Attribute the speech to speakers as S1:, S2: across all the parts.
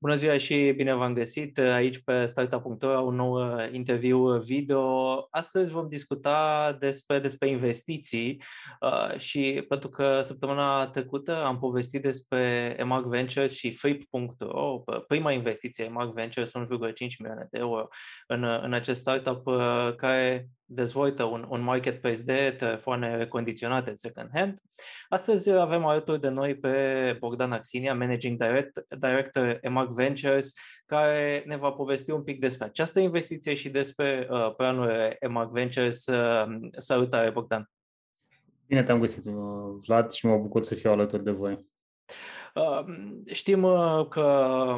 S1: Bună ziua și bine v-am găsit aici pe Startup.ro, un nou uh, interviu video. Astăzi vom discuta despre, despre investiții uh, și pentru că săptămâna trecută am povestit despre Emark Ventures și Flip.ro, prima investiție Emark Ventures, 1,5 milioane de euro în, în acest startup uh, care dezvoltă un, un marketplace de telefoane recondiționate second hand. Astăzi avem alături de noi pe Bogdan Axinia, Managing Direct, Director Emark Ventures, care ne va povesti un pic despre această investiție și despre uh, planul Emark Ventures. Uh, salutare, Bogdan!
S2: Bine te-am găsit, uh, Vlad, și mă bucur să fiu alături de voi.
S1: Uh, știm uh, că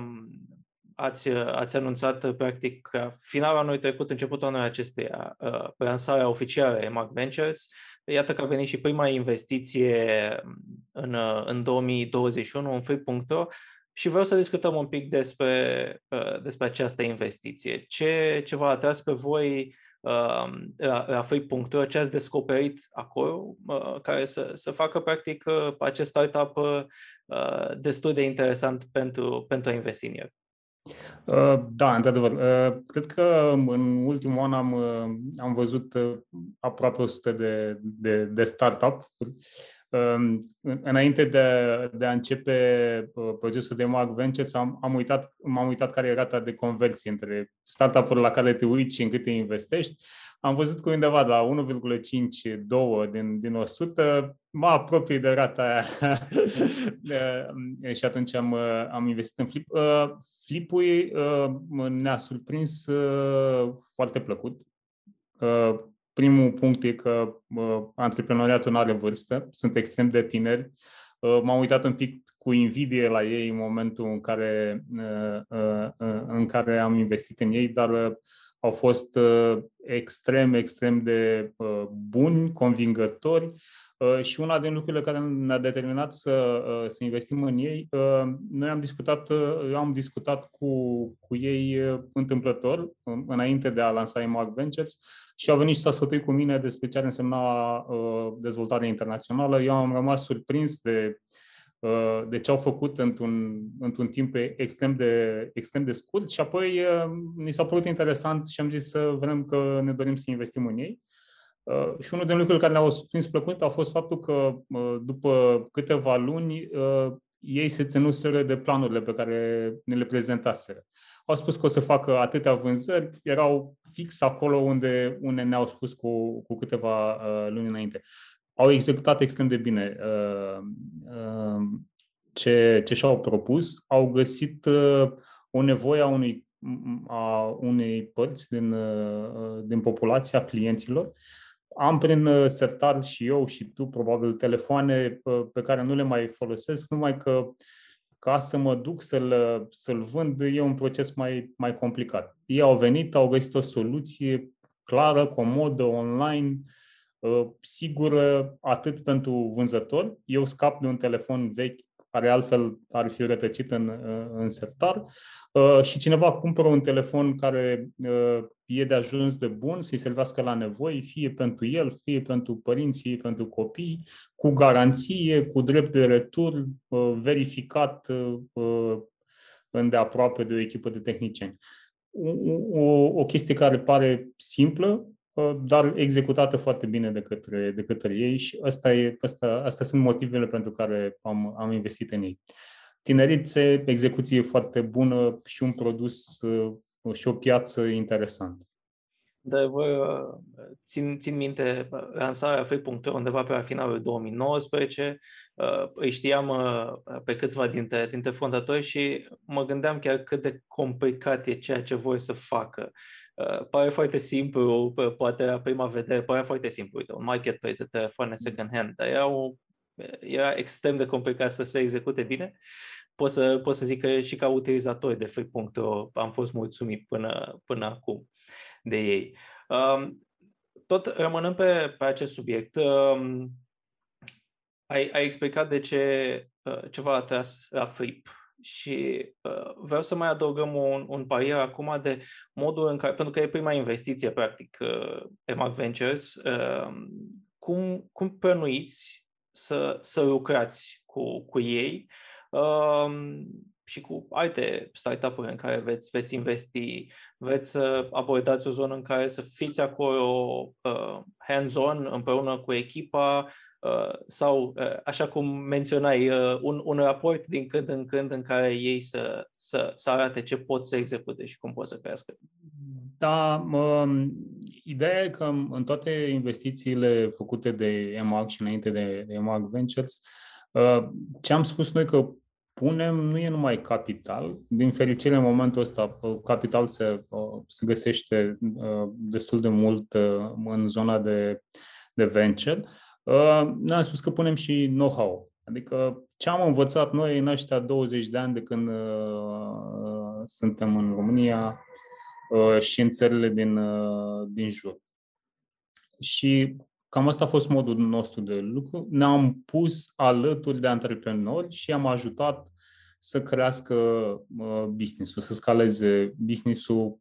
S1: ați, ați anunțat practic finalul anului trecut, începutul anului acestuia, lansarea oficială a Mark Ventures. Iată că a venit și prima investiție în, în 2021 în Free.ro și vreau să discutăm un pic despre, despre această investiție. Ce, ce v-a atras pe voi la, la Free.ro, ce ați descoperit acolo, care să, să facă practic acest startup destul de interesant pentru, pentru a investi în el?
S2: Uh, da, într-adevăr. Uh, cred că în ultimul an am, uh, am văzut aproape 100 de, de, de startup um, Înainte de, de a începe procesul de Mark Ventures, am, am uitat, m-am uitat care e rata de conversie între startup-urile la care te uiți și în câte investești. Am văzut că undeva la 1,5-2 din, din 100 mă apropii de rata aia și atunci am, am investit în Flip. Uh, Flipul uh, ne-a surprins uh, foarte plăcut. Primul punct e că antreprenoriatul nu are vârstă, sunt extrem de tineri. M-am uitat un pic cu invidie la ei în momentul în care, în care am investit în ei, dar au fost extrem, extrem de buni, convingători Uh, și una din lucrurile care ne-a determinat să, uh, să investim în ei, uh, noi am discutat, eu am discutat cu, cu ei întâmplător, înainte de a lansa Imac Ventures, și au venit și s-a sfătuit cu mine despre ce ar însemna dezvoltarea internațională. Eu am rămas surprins de, de ce au făcut într-un, într-un timp extrem de, extrem de scurt și apoi ni s-a părut interesant și am zis să vrem că ne dorim să investim în ei. Uh, și unul din lucrurile care ne-au prins plăcut a fost faptul că uh, după câteva luni uh, ei se ținuseră de planurile pe care ne le prezentaseră. Au spus că o să facă atâtea vânzări, erau fix acolo unde, unde ne-au spus cu, cu câteva uh, luni înainte. Au executat extrem de bine uh, uh, ce, ce și-au propus, au găsit uh, o nevoie a unui a unei părți din, uh, din populația clienților am prin uh, sertar și eu și tu probabil telefoane uh, pe care nu le mai folosesc, numai că ca să mă duc să-l, să-l vând e un proces mai, mai complicat. Ei au venit, au găsit o soluție clară, comodă, online, uh, sigură atât pentru vânzător. Eu scap de un telefon vechi care altfel ar fi rătăcit în, în sertar și cineva cumpără un telefon care e de ajuns de bun să-i servească la nevoi, fie pentru el, fie pentru părinți, fie pentru copii, cu garanție, cu drept de retur, uh, verificat uh, îndeaproape de o echipă de tehnicieni. O, o chestie care pare simplă, uh, dar executată foarte bine de către, de către ei și asta e, asta, astea sunt motivele pentru care am, am investit în ei. Tinerițe, execuție foarte bună și un produs și o piață interesantă.
S1: Dar vă țin, țin minte lansarea Free.ro undeva pe la finalul 2019. Uh, îi știam uh, pe câțiva dintre, dintre fondatori și mă gândeam chiar cât de complicat e ceea ce voi să facă. Uh, pare foarte simplu, poate la prima vedere, pare foarte simplu. Uite, un marketplace de telefoane second hand, dar era, o, era extrem de complicat să se execute bine pot să, pot să zic că și ca utilizator de Free.ro am fost mulțumit până, până acum de ei. Um, tot rămânând pe, pe acest subiect, um, ai, ai explicat de ce, uh, ce v-a atras la Flip și uh, vreau să mai adăugăm un, un parier acum de modul în care, pentru că e prima investiție, practic, uh, pe Mark Ventures, uh, cum, cum plănuiți să, să lucrați cu, cu ei Um, și cu alte startup-uri în care veți, veți investi, veți să abordați o zonă în care să fiți acolo uh, hands-on împreună cu echipa? uh, sau, uh, așa cum menționai, uh, un, un raport din când în când în care ei să, să, să arate ce pot să execute și cum pot să crească.
S2: Da, um, ideea e că în toate investițiile făcute de EMAG și înainte de EMAG Ventures, uh, ce am spus noi că punem nu e numai capital. Din fericire, în momentul ăsta, uh, capital se, uh, se găsește destul de mult în zona de, de venture. Noi am spus că punem și know-how. Adică ce am învățat noi în ăștia 20 de ani de când suntem în România, Uh, și în țările din, uh, din jur. Și cam asta a fost modul nostru de lucru. Ne-am pus alături de antreprenori și am ajutat să crească uh, business-ul, să scaleze business-ul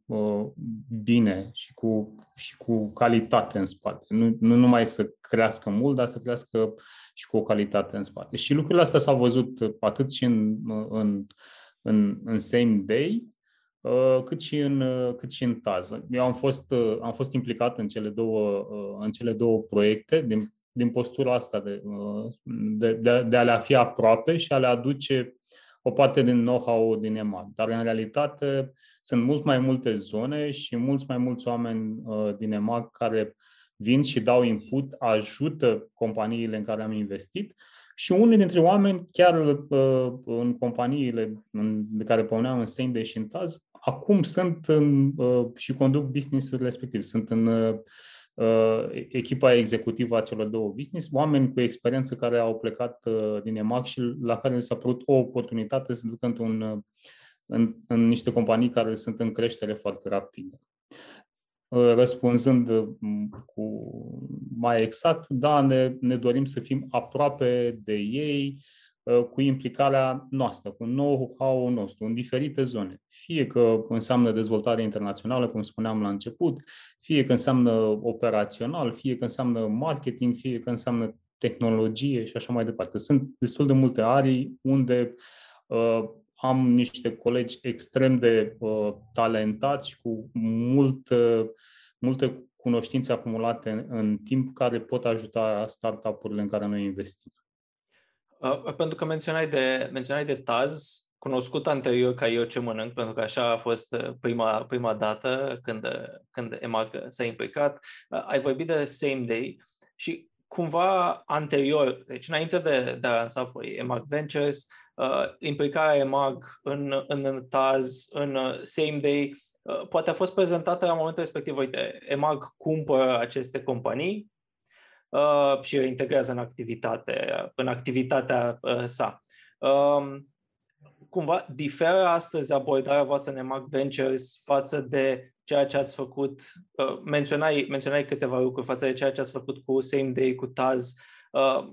S2: bine și cu, și cu calitate în spate. Nu, nu numai să crească mult, dar să crească și cu o calitate în spate. Și lucrurile astea s-au văzut atât și în, în, în, în same day, Uh, cât și în, uh, cât și în Taz. Eu am fost, uh, am fost implicat în cele două, în cele două proiecte din, din postura asta de, de, de, de a le fi aproape și a le aduce o parte din know-how din EMAG. Dar în realitate sunt mult mai multe zone și mulți mai mulți oameni din EMAG care vin și dau input, ajută companiile în care am investit și unii dintre oameni, chiar uh, în companiile de care pomeneam în Sende și în Taz, acum sunt în, uh, și conduc business-ul respectiv. Sunt în uh, echipa executivă a celor două business, oameni cu experiență care au plecat din EMAC și la care s-a părut o oportunitate să ducă într-un, în, în niște companii care sunt în creștere foarte rapidă. Uh, răspunzând uh, cu mai exact, da, ne, ne dorim să fim aproape de ei, uh, cu implicarea noastră, cu know-how-ul nostru, în diferite zone. Fie că înseamnă dezvoltare internațională, cum spuneam la început, fie că înseamnă operațional, fie că înseamnă marketing, fie că înseamnă tehnologie și așa mai departe. Sunt destul de multe arii unde uh, am niște colegi extrem de uh, talentați și cu mult, uh, multe cunoștințe acumulate în, în timp care pot ajuta startup-urile în care noi investim.
S1: Uh, pentru că menționai de, menționai de Taz, cunoscut anterior ca Eu ce mănânc, pentru că așa a fost uh, prima, prima dată când, când EMAG s-a implicat. Uh, ai vorbit de Same Day și cumva anterior, deci înainte de, de a lansa voi EMAG Ventures, uh, implicarea EMAG în, în TAZ, în uh, Same Day, uh, poate a fost prezentată la momentul respectiv, uite, EMAG cumpără aceste companii uh, și le integrează în activitate, în activitatea uh, sa. Uh, cumva diferă astăzi abordarea voastră în EMAG Ventures față de ceea ce ați făcut, uh, menționai, menționai câteva lucruri față de ceea ce ați făcut cu Same Day, cu Taz, uh,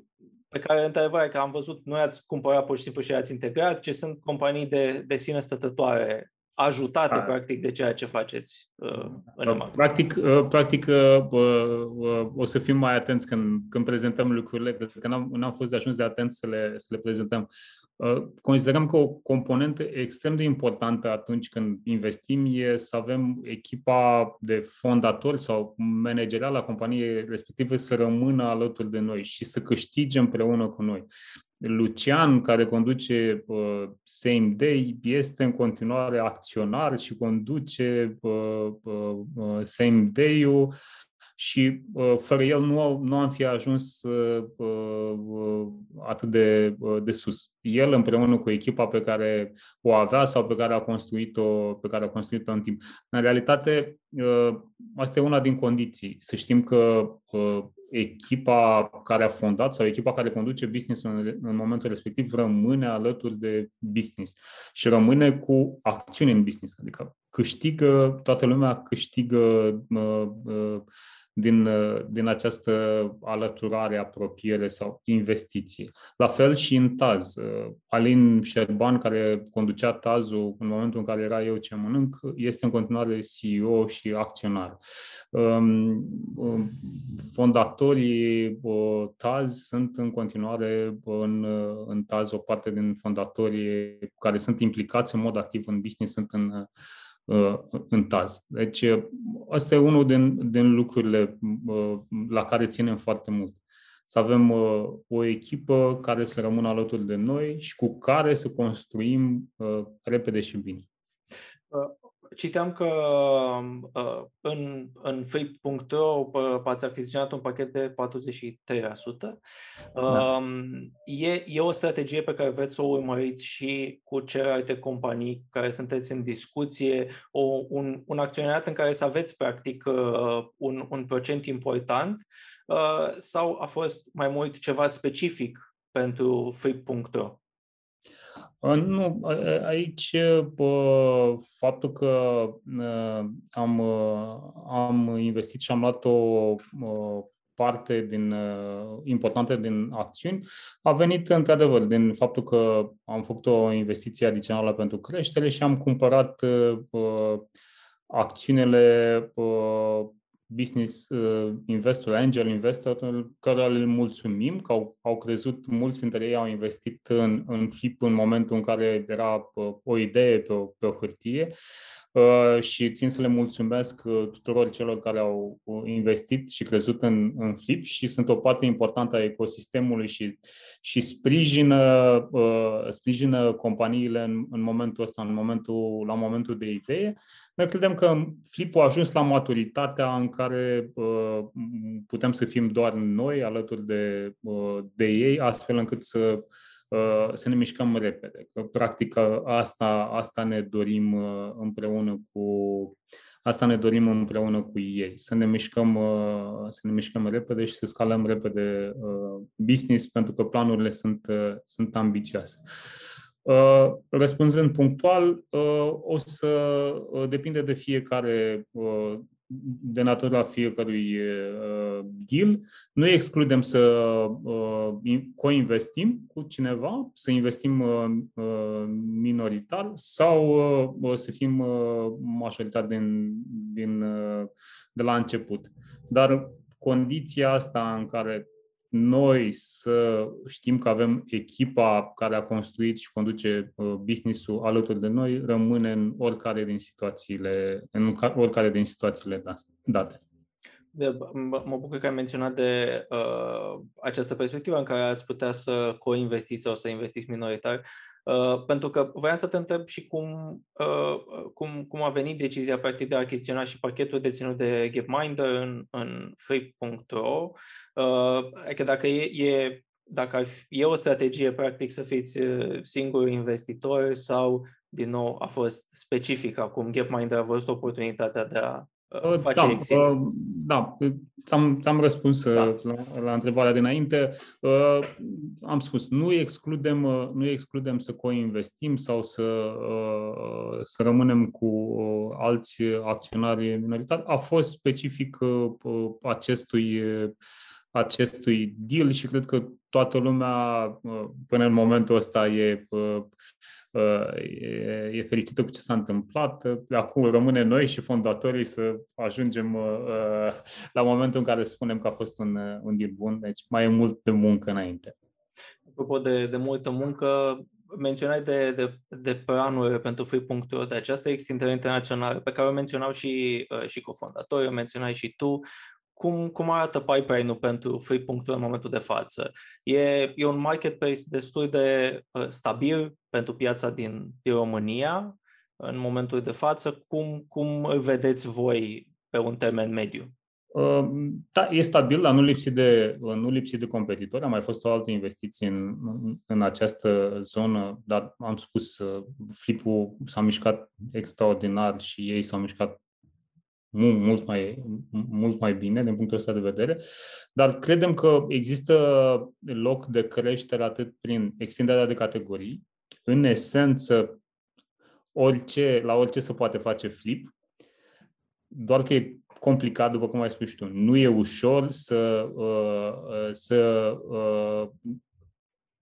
S1: pe care, într-adevăr, că am văzut, nu i-ați cumpărat pur și simplu și i-ați integrat, ci sunt companii de, de sine stătătoare, ajutate, A. practic, de ceea ce faceți uh, în EMAG.
S2: Practic, uh, practic uh, uh, o să fim mai atenți când, când prezentăm lucrurile, că n-am, n-am fost de ajuns de atenți să le, să le prezentăm. Uh, considerăm că o componentă extrem de importantă atunci când investim e să avem echipa de fondatori sau managerial la companiei respective să rămână alături de noi și să câștige împreună cu noi. Lucian, care conduce uh, Same Day, este în continuare acționar și conduce uh, uh, uh Same Day-ul și uh, fără el nu, nu am fi ajuns uh, uh, atât de, de sus. El împreună cu echipa pe care o avea sau pe care a construit-o, pe care a construit-o în timp. În realitate, asta e una din condiții. Să știm că echipa care a fondat sau echipa care conduce business-ul în, în momentul respectiv rămâne alături de business și rămâne cu acțiune în business. Adică câștigă, toată lumea câștigă uh, uh, din, uh, din această alăturare, apropiere sau investiție. La fel și în TAZ. Uh, Alin Șerban, care conducea TAZ-ul în momentul în care era eu ce mănânc, este în continuare CEO și acționar. Um, um, fondatorii uh, TAZ sunt în continuare în, în TAZ, o parte din fondatorii care sunt implicați în mod activ în business sunt în Uh, în TAZ. Deci, ăsta uh, e unul din, din lucrurile uh, la care ținem foarte mult. Să avem o echipă care să rămână alături de noi și cu care să construim repede și bine.
S1: Citeam că uh, în, în flip.ro ați achiziționat un pachet de 43%. Da. Um, e, e o strategie pe care vreți să o urmăriți și cu celelalte companii care sunteți în discuție, o, un, un acționariat în care să aveți practic uh, un, un procent important uh, sau a fost mai mult ceva specific pentru flip.ro?
S2: Nu, aici faptul că am, am investit și am luat o parte din, importantă din acțiuni a venit într-adevăr din faptul că am făcut o investiție adițională pentru creștere și am cumpărat acțiunile business uh, investor, angel investor, care le mulțumim că au, au crezut, mulți dintre ei au investit în, în Flip în momentul în care era uh, o idee pe o, pe o hârtie. uh, și țin să le mulțumesc uh, tuturor celor care au investit și crezut în, în Flip și sunt o parte importantă a ecosistemului și, și sprijină, uh, sprijină companiile în, în momentul ăsta, în momentul, la momentul de idee. Noi credem că Flip a ajuns la maturitatea în care uh, putem să fim doar noi alături de, uh, de ei, astfel încât să Uh, să ne mișcăm repede. Că, practic, asta, asta ne dorim uh, împreună cu asta ne dorim împreună cu ei, să ne mișcăm, uh, să ne mișcăm repede și să scalăm repede business, pentru că planurile sunt, sunt ambicioase. Răspunzând punctual, o să depinde de fiecare de natura fiecărui uh, deal. Nu excludem să uh, co-investim cu cineva, să investim uh, uh, minoritar sau uh, să fim uh, majoritar din, din, uh, de la început. Dar condiția asta în care noi să știm că avem echipa care a construit și conduce uh, business-ul alături de noi, rămâne în oricare din situațiile, în oricare din situațiile date.
S1: De, mă bucur că ai menționat de uh, această perspectivă în care ați putea să co-investiți sau să investiți minoritar. Uh, pentru că voiam să te întreb și cum, uh, cum, cum a venit decizia practic de a achiziționa și pachetul deținut de Gapminder în, în free.ro. Uh, adică dacă e, e dacă e o strategie practic să fiți uh, singur investitor sau din nou a fost specific acum Gapminder a văzut oportunitatea de a uh, face
S2: da,
S1: exit.
S2: Uh, da, ți-am, ți-am răspuns uh, da. la, la întrebarea dinainte. Uh, am spus, nu excludem, uh, nu excludem să co-investim sau să, uh, să rămânem cu uh, alți acționari minoritari. A fost specific uh, uh acestui acestui deal și cred că toată lumea până în momentul ăsta e e, e fericită cu ce s-a întâmplat. Acum rămâne noi și fondatorii să ajungem uh, la momentul în care spunem că a fost un, un deal bun, deci mai e mult de muncă înainte.
S1: Apropo de, de multă muncă, menționai de, de, de planuri pentru Free.ro, de această extindere internațională pe care o menționau și, uh, și cofondatorii, o menționai și tu cum, cum arată pipeline-ul pentru Free.ro în momentul de față? E, e un marketplace destul de uh, stabil pentru piața din, din România în momentul de față. Cum, cum îl vedeți voi pe un termen mediu?
S2: Uh, da, e stabil, dar nu lipsit de, nu lipsit de competitori. A mai fost o altă investiție în, în această zonă, dar am spus, uh, Flipul s-a mișcat extraordinar și ei s-au mișcat mult mai, mult mai bine din punctul ăsta de vedere, dar credem că există loc de creștere atât prin extinderea de categorii, în esență orice, la orice se poate face flip, doar că e complicat, după cum ai spus tu. Nu e ușor să, uh, să, uh,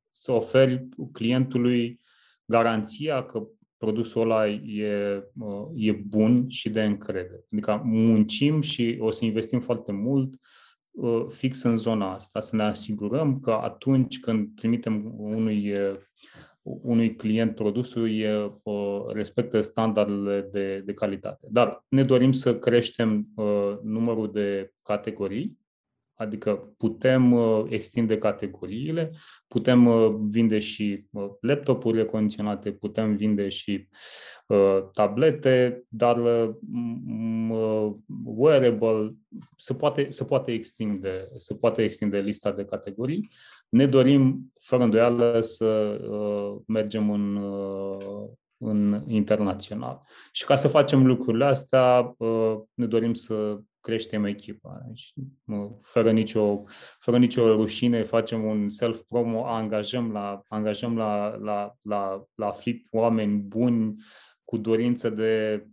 S2: să oferi clientului garanția că produsul ăla e, uh, e bun și de încredere. Adică muncim și o să investim foarte mult uh, fix în zona asta, să ne asigurăm că atunci când trimitem unui unui client produsul e, respectă standardele de, de calitate. Dar ne dorim să creștem numărul de categorii, adică putem extinde categoriile, putem vinde și laptopurile condiționate, putem vinde și tablete, dar wearable se poate, se poate, extinde, se poate extinde lista de categorii ne dorim, fără îndoială, să uh, mergem în, uh, în internațional. Și ca să facem lucrurile astea, uh, ne dorim să creștem echipa. Deci, fără, nicio, fără nicio rușine, facem un self-promo, angajăm la, angajăm la, la, la, la Flip oameni buni, cu dorință de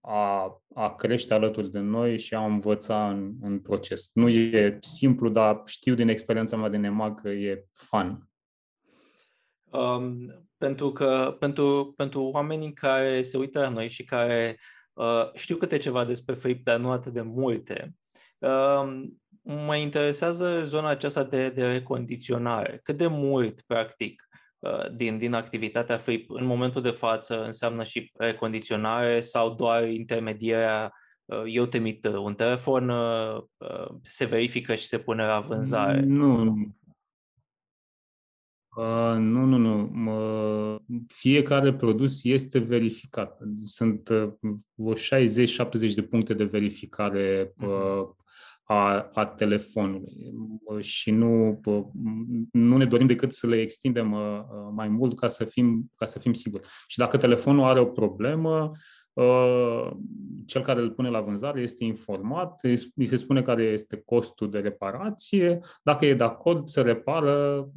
S2: a, a crește alături de noi și a învăța în, în proces. Nu e simplu, dar știu din experiența mea din EMAG că e fun.
S1: Um, pentru că pentru, pentru oamenii care se uită la noi și care uh, știu câte ceva despre FIP, dar nu atât de multe, uh, mă interesează zona aceasta de, de recondiționare. Cât de mult, practic, Uh, din, din activitatea FRIP în momentul de față înseamnă și recondiționare sau doar intermedierea uh, eu trimit uh, un telefon, se verifică și se pune la vânzare?
S2: Nu, Uh, nu, nu, nu. Uh, fiecare produs este verificat. Sunt uh, 60-70 de puncte de verificare uh, a, a telefonului și nu, nu ne dorim decât să le extindem uh, uh, mai mult ca să fim, ca să fim siguri. Și dacă telefonul are o problemă, uh, cel care îl pune la vânzare este informat, îi se spune care este costul de reparație, dacă e de acord, se repară,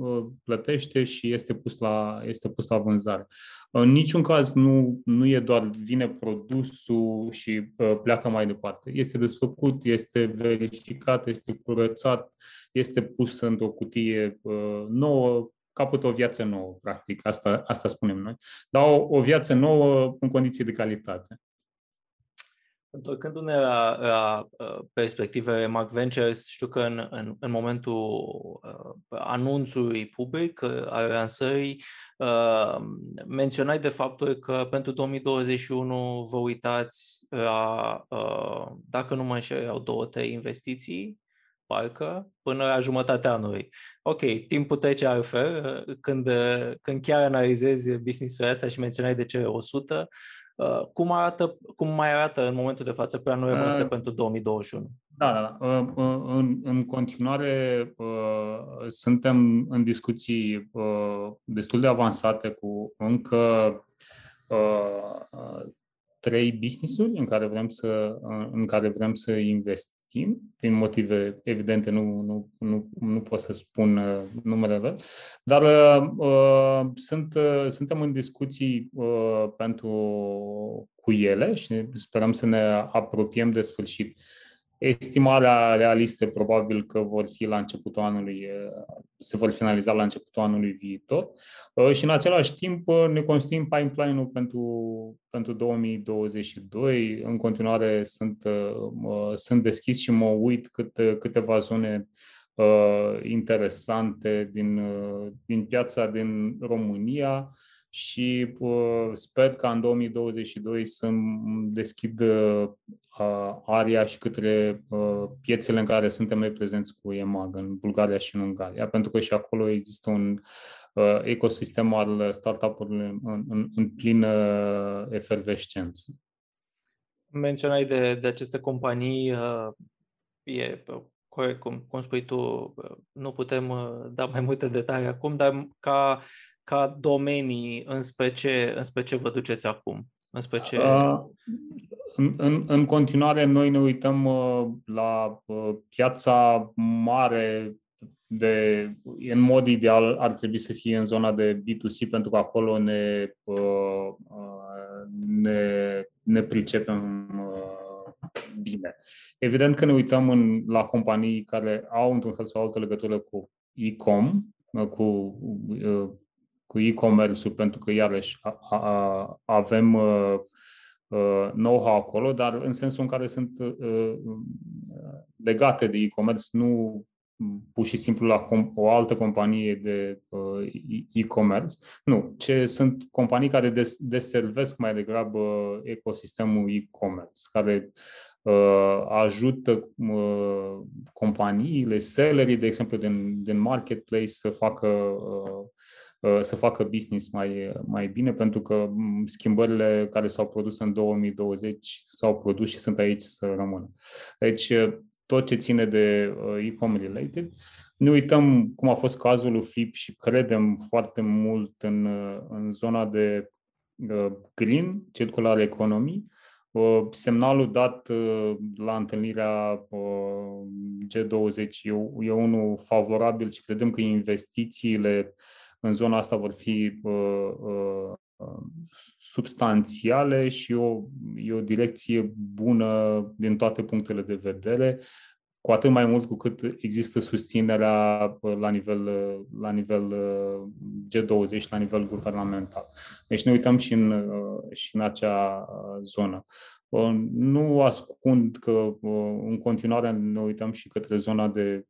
S2: plătește și este pus la, este pus la vânzare. În niciun caz nu, nu e doar vine produsul și uh, pleacă mai departe. Este desfăcut, este verificat, este curățat, este pus într-o cutie uh, nouă, capătă o viață nouă, practic. Asta, asta spunem noi. Dar o, o viață nouă în condiții de calitate.
S1: Întorcându-ne la, la uh, perspectivele Mark Ventures, știu că în, în, în momentul uh, anunțului public uh, al lansării, uh, menționai de faptul că pentru 2021 vă uitați la, uh, dacă nu mă înșel, au două, trei investiții, parcă, până la jumătatea anului. Ok, timpul trece altfel, uh, când, uh, când chiar analizezi business-ul ăsta și menționai de cele 100, Uh, cum, arată, cum mai arată în momentul de față planurile voastre uh, pentru 2021?
S2: Da, da, da. Uh, uh, în, în continuare uh, suntem în discuții uh, destul de avansate cu încă uh, trei business-uri în care vrem să, în care vrem să investim știm, din motive evidente nu, nu, nu, nu pot să spun uh, numerele, dar uh, uh, sunt, uh, suntem în discuții uh, pentru cu ele și sperăm să ne apropiem de sfârșit. Estimarea realistă probabil că vor fi la începutul anului, se vor finaliza la începutul anului viitor și în același timp ne construim pipeline-ul pentru, pentru 2022. În continuare sunt, sunt deschis și mă uit câte, câteva zone interesante din, din piața din România și uh, sper ca în 2022 să deschid uh, aria și către uh, piețele în care suntem noi prezenți cu EMAG, în Bulgaria și în Ungaria, pentru că și acolo există un uh, ecosistem al startup-urilor în, în, în plină efervescență.
S1: Menționai de, de aceste companii, uh, e corect, cum, cum spui tu, uh, nu putem uh, da mai multe detalii acum, dar ca ca domenii înspre ce, înspre ce vă duceți acum? Înspre ce... Uh,
S2: în, în, în continuare, noi ne uităm uh, la uh, piața mare de, în mod ideal ar trebui să fie în zona de B2C pentru că acolo ne, uh, ne, ne pricepem bine. Evident că ne uităm în, la companii care au într-un fel sau altă legătură cu e-com, cu, cu e-commerce-ul, pentru că iarăși a, a, avem uh, uh, know-how acolo, dar în sensul în care sunt uh, legate de e-commerce, nu pur și simplu la o altă companie de uh, e-commerce. Nu, ce sunt companii care des- deservesc mai degrabă ecosistemul e-commerce, care uh, ajută uh, companiile, sellerii, de exemplu, din, din marketplace să facă uh, uh să facă business mai, mai bine, pentru că schimbările care s-au produs în 2020 s-au produs și sunt aici să rămână. Deci, tot ce ține de uh, e-com related. Ne uităm cum a fost cazul lui Flip și credem foarte mult în, uh, în zona de uh, green, circular economy. Semnalul dat la întâlnirea G20 e unul favorabil și credem că investițiile în zona asta vor fi substanțiale și o, e o direcție bună din toate punctele de vedere, cu atât mai mult cu cât există susținerea uh, la nivel, uh, la nivel uh, G20 la nivel guvernamental. Deci ne uităm și în, și în acea zonă. Nu ascund că în continuare ne uităm și către zona de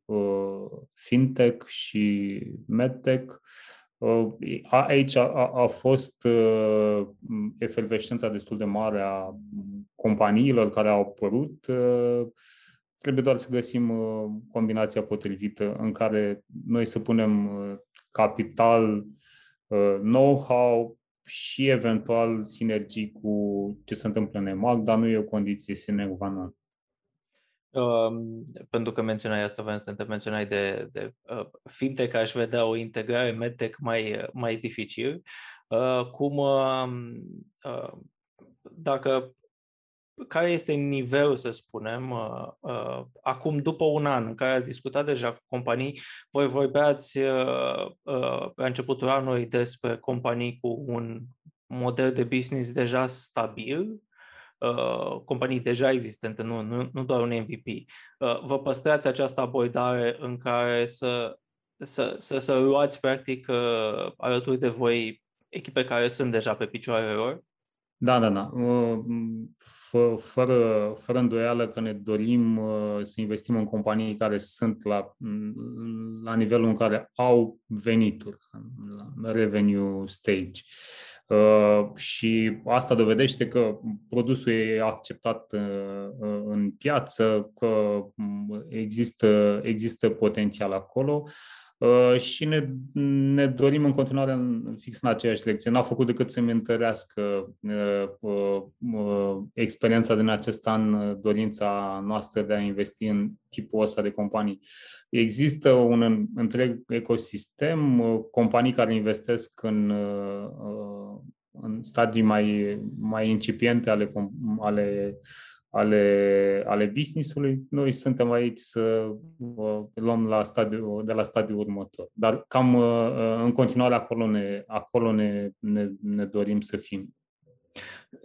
S2: fintech și medtech. Aici a, a fost uh, efervescența destul de mare a companiilor care au apărut. Uh, trebuie doar să găsim uh, combinația potrivită în care noi să punem uh, capital, uh, know-how și eventual sinergii cu ce se întâmplă în EMAG, dar nu e o condiție sine qua non.
S1: Um, pentru că menționai asta, vreau să te menționai de, de uh, fintech, aș vedea o integrare medtech mai, mai dificil. Uh, cum, uh, uh, dacă, care este nivelul, să spunem, uh, uh, acum după un an în care ați discutat deja cu companii, voi vorbeați uh, uh, pe începutul anului despre companii cu un model de business deja stabil, Uh, companii deja existente, nu, nu, nu doar un MVP. Uh, vă păstrați această abordare în care să, să, să, să luați practic uh, alături de voi echipe care sunt deja pe picioarele lor?
S2: Da, da, da. F- fără, fără îndoială că ne dorim să investim în companii care sunt la, la nivelul în care au venituri, la revenue stage. Uh, și asta dovedește că produsul e acceptat uh, uh, în piață, că mm, există, există potențial acolo și ne, ne dorim în continuare în, fix în aceeași lecție. N-a făcut decât să-mi întărească uh, uh, experiența din acest an, dorința noastră de a investi în tipul ăsta de companii. Există un întreg ecosistem, companii care investesc în, în stadii mai, mai incipiente ale, ale ale, ale business-ului, noi suntem aici să uh, luăm la stadiu, de la stadiul următor. Dar cam uh, în continuare acolo ne, acolo ne, ne, ne dorim să fim.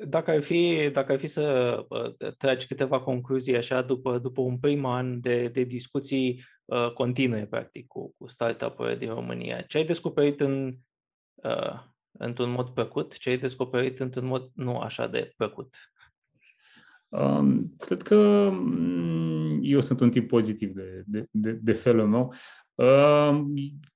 S1: Dacă ar fi, dacă ar fi să uh, tragi câteva concluzii așa după, după un prim an de, de discuții uh, continue, practic, cu, cu startup-uri din România, ce ai descoperit în, uh, într-un mod plăcut, ce ai descoperit într-un mod nu așa de plăcut?
S2: Um, cred că mm, eu sunt un tip pozitiv de, de, de, de felul meu. Uh,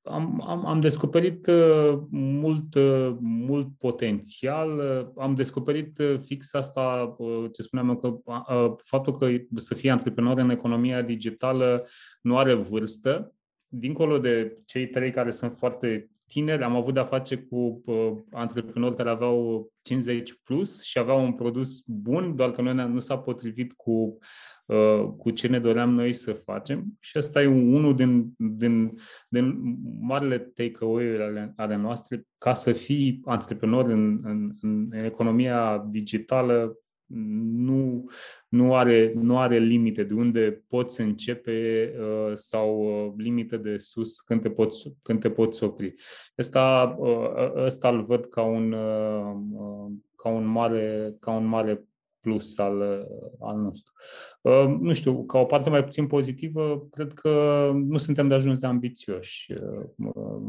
S2: am, am, am descoperit uh, mult, uh, mult potențial. Uh, am descoperit uh, fix asta, uh, ce spuneam eu, că uh, faptul că să fii antreprenor în economia digitală nu are vârstă. Dincolo de cei trei care sunt foarte tineri, am avut de-a face cu uh, antreprenori care aveau 50 plus și aveau un produs bun, doar că noi nu s-a potrivit cu, uh, cu ce ne doream noi să facem. Și asta e unul din, din, din marile take-away-uri ale, ale noastre. Ca să fii antreprenor în, în, în economia digitală, nu, nu, are, nu are limite de unde poți începe uh, sau uh, limite de sus când te poți, când te poți opri. Asta, uh, ăsta îl văd ca un, uh, uh, ca ca, un mare, ca un mare plus al, al nostru. Uh, nu știu, ca o parte mai puțin pozitivă, cred că nu suntem de ajuns de ambițioși. Uh,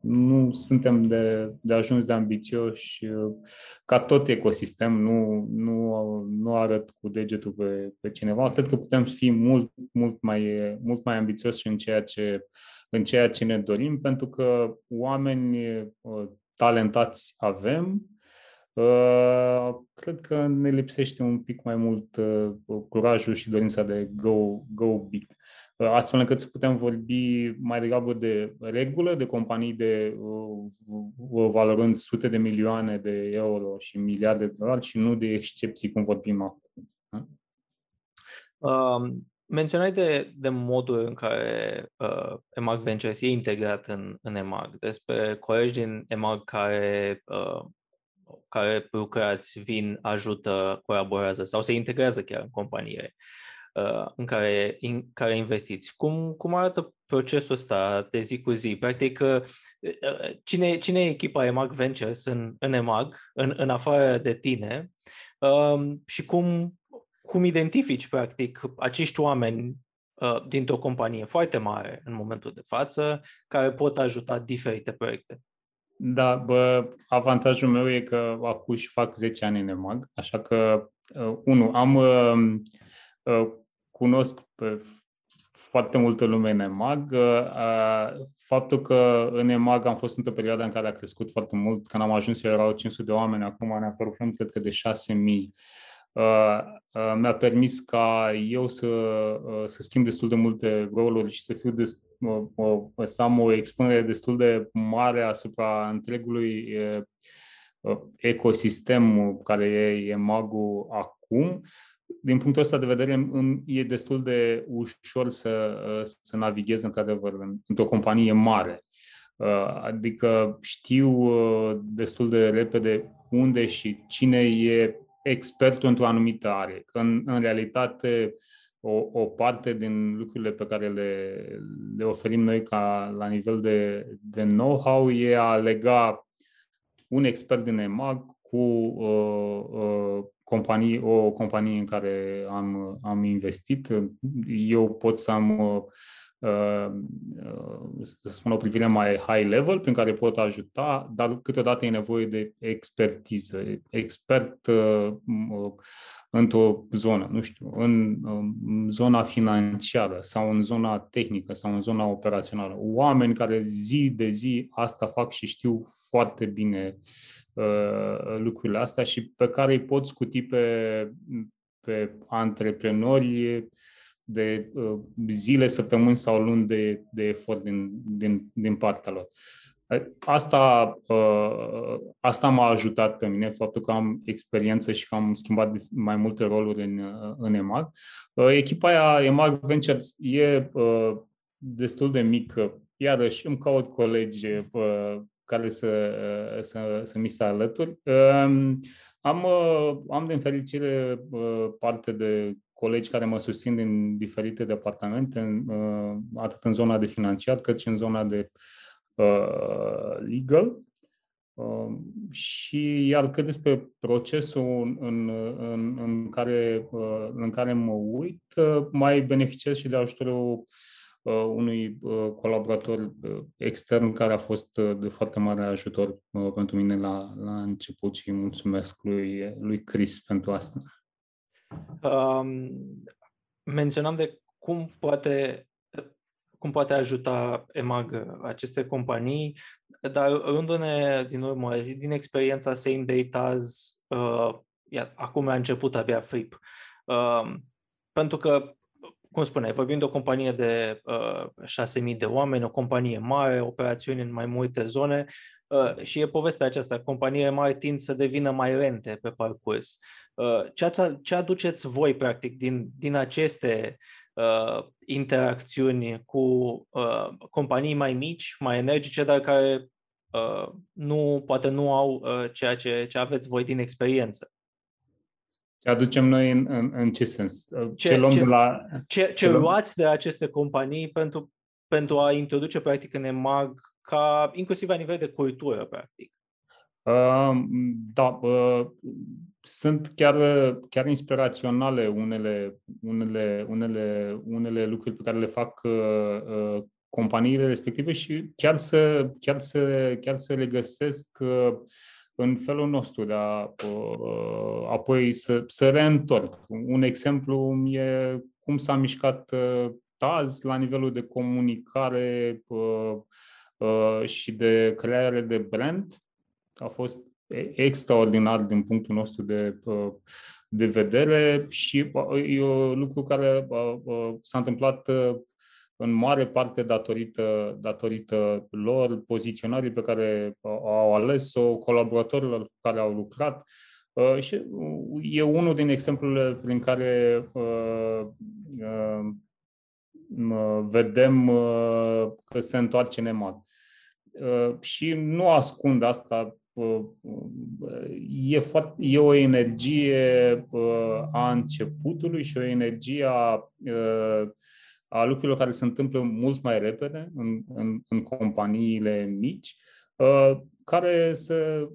S2: nu suntem de, de ajuns de ambițioși uh, ca tot ecosistem, nu, nu, nu arăt cu degetul pe, pe cineva. Cred că putem fi mult, mult mai, mult mai ambițioși în ceea ce în ceea ce ne dorim, pentru că oameni talentați avem, Uh, cred că ne lipsește un pic mai mult uh, curajul și dorința de go, go big. Uh, astfel încât să putem vorbi mai degrabă de regulă, de companii de uh, valorând sute de milioane de euro și miliarde de dolari și nu de excepții cum vorbim acum.
S1: Uh, menționai de, de modul în care uh, EMAG Ventures e integrat în, în EMAG, despre colegi din EMAG care uh, care lucrați, vin, ajută, colaborează sau se integrează chiar în companie uh, în care, în care investiți. Cum, cum arată procesul ăsta de zi cu zi? Practic, uh, uh, cine, cine e echipa EMAG Ventures în, în EMAG, în, în afară de tine um, și cum, cum identifici, practic, acești oameni dintr-o companie foarte mare în momentul de față, care pot ajuta diferite proiecte?
S2: Da, bă, avantajul meu e că acum și fac 10 ani în EMAG, așa că, uh, unu, am, uh, uh, cunosc pe foarte multă lume în EMAG. Uh, faptul că în EMAG am fost într-o perioadă în care a crescut foarte mult, când am ajuns eu erau 500 de oameni, acum ne apărăm cred că de 6000. Uh, uh, mi-a permis ca eu să, uh, să schimb destul de multe roluri și să fiu destul să am o expunere destul de mare asupra întregului ecosistem care e, e magul acum. Din punctul ăsta de vedere, e destul de ușor să, să navighez într-adevăr într-o companie mare. Adică știu destul de repede unde și cine e expertul într-o anumită are. Că în, în realitate o, o parte din lucrurile pe care le, le oferim noi ca la nivel de, de know-how e a lega un expert din EMAG cu uh, uh, companii, o companie în care am, am investit. Eu pot să am uh, uh, să spun o privire mai high level prin care pot ajuta, dar câteodată e nevoie de expertiză. Expert uh, într-o zonă, nu știu, în, în zona financiară sau în zona tehnică sau în zona operațională. Oameni care zi de zi asta fac și știu foarte bine uh, lucrurile astea și pe care îi pot scuti pe, pe antreprenori de uh, zile, săptămâni sau luni de, de efort din, din, din partea lor. Asta, uh, asta m-a ajutat pe mine, faptul că am experiență și că am schimbat mai multe roluri în, uh, în EMAG. Uh, echipa aia EMAG Ventures e destul de mică. Iarăși îmi caut colegi care să, să, să mi se alături. Um, am, am din fericire parte de colegi care mă susțin din diferite departamente, atât în zona de financiar, cât și în zona de uh, uh, legal. Uh, și iar cât despre procesul în, în, în, care, uh, în care mă uit, uh, mai beneficiez și de ajutorul uh, unui uh, colaborator uh, extern care a fost uh, de foarte mare ajutor uh, pentru mine la, la început și mulțumesc lui, lui Chris pentru asta. Um,
S1: menționam de cum poate cum poate ajuta EMAG aceste companii, dar rându-ne din urmă, din experiența Same Data's, uh, iar, acum a început abia Flip. Uh, pentru că, cum spuneai, vorbim de o companie de uh, 6.000 de oameni, o companie mare, operațiuni în mai multe zone uh, și e povestea aceasta, companiile mari tind să devină mai rente pe parcurs. Uh, ce, ce aduceți voi, practic, din, din aceste uh, interacțiuni cu uh, companii mai mici, mai energice, dar care uh, nu, poate nu au uh, ceea ce, ce aveți voi din experiență.
S2: Ce aducem noi în, în, în ce sens?
S1: Uh, ce, ce luăm ce, de la... Ce, ce, ce luați de aceste companii pentru, pentru a introduce practic în EMAG ca inclusiv la nivel de cultură, practic?
S2: Da, sunt chiar, chiar inspiraționale unele, unele, unele, unele lucruri pe care le fac companiile respective și chiar să, chiar să, chiar să le găsesc în felul nostru de a apoi să, să reîntorc. Un exemplu e cum s-a mișcat Taz la nivelul de comunicare și de creare de brand. A fost extraordinar din punctul nostru de, de vedere și e un lucru care s-a întâmplat în mare parte datorită, datorită lor, poziționării pe care au ales-o, colaboratorilor cu care au lucrat. Și e unul din exemplele prin care vedem că se întoarce nemat. Și nu ascund asta e, foarte, e o energie a începutului și o energie a, a lucrurilor care se întâmplă mult mai repede în, în, în companiile mici, care se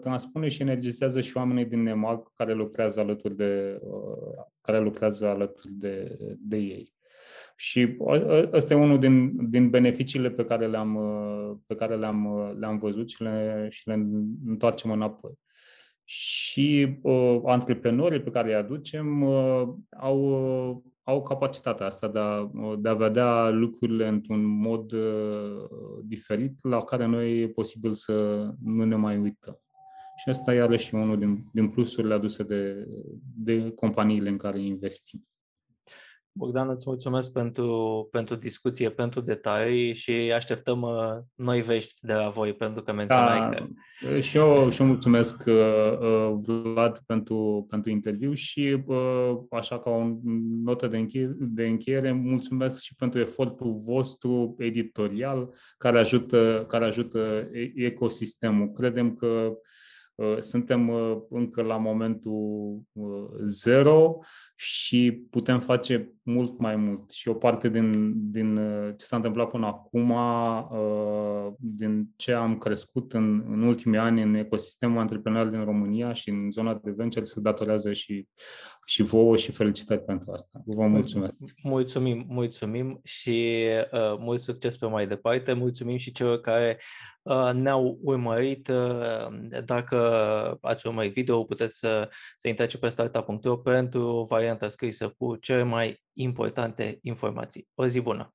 S2: transpune și energizează și oamenii din NEMAG care lucrează alături de, care lucrează alături de, de ei. Și ăsta e unul din, din beneficiile pe care le-am, pe care le-am, le-am văzut și le, și le întoarcem înapoi. Și uh, antreprenorii pe care îi aducem uh, au, uh, au capacitatea asta de a, de a vedea lucrurile într-un mod uh, diferit la care noi e posibil să nu ne mai uităm. Și asta iarăși unul din, din plusurile aduse de, de companiile în care investim.
S1: Bogdan, îți mulțumesc pentru, pentru discuție, pentru detalii și așteptăm uh, noi vești de la voi, pentru că menționai da,
S2: că... Și eu, și eu mulțumesc, uh, uh, Vlad, pentru, pentru interviu și, așa ca o notă de încheiere, de încheiere, mulțumesc și pentru efortul vostru editorial care ajută, care ajută ecosistemul. Credem că suntem încă la momentul zero și putem face mult mai mult. Și o parte din, din uh, ce s-a întâmplat până acum, uh, din ce am crescut în, în ultimii ani în ecosistemul antreprenorial din România și în zona de venture se datorează și, și vouă și felicitări pentru asta. Vă mulțumesc!
S1: Mulțumim, mulțumim și uh, mult succes pe mai departe. Mulțumim și celor care uh, ne-au urmărit. Uh, dacă ați urmărit video, puteți să, să intrați pe startup.ro pentru varianta scrisă cu cele mai importante informații. O zi bună!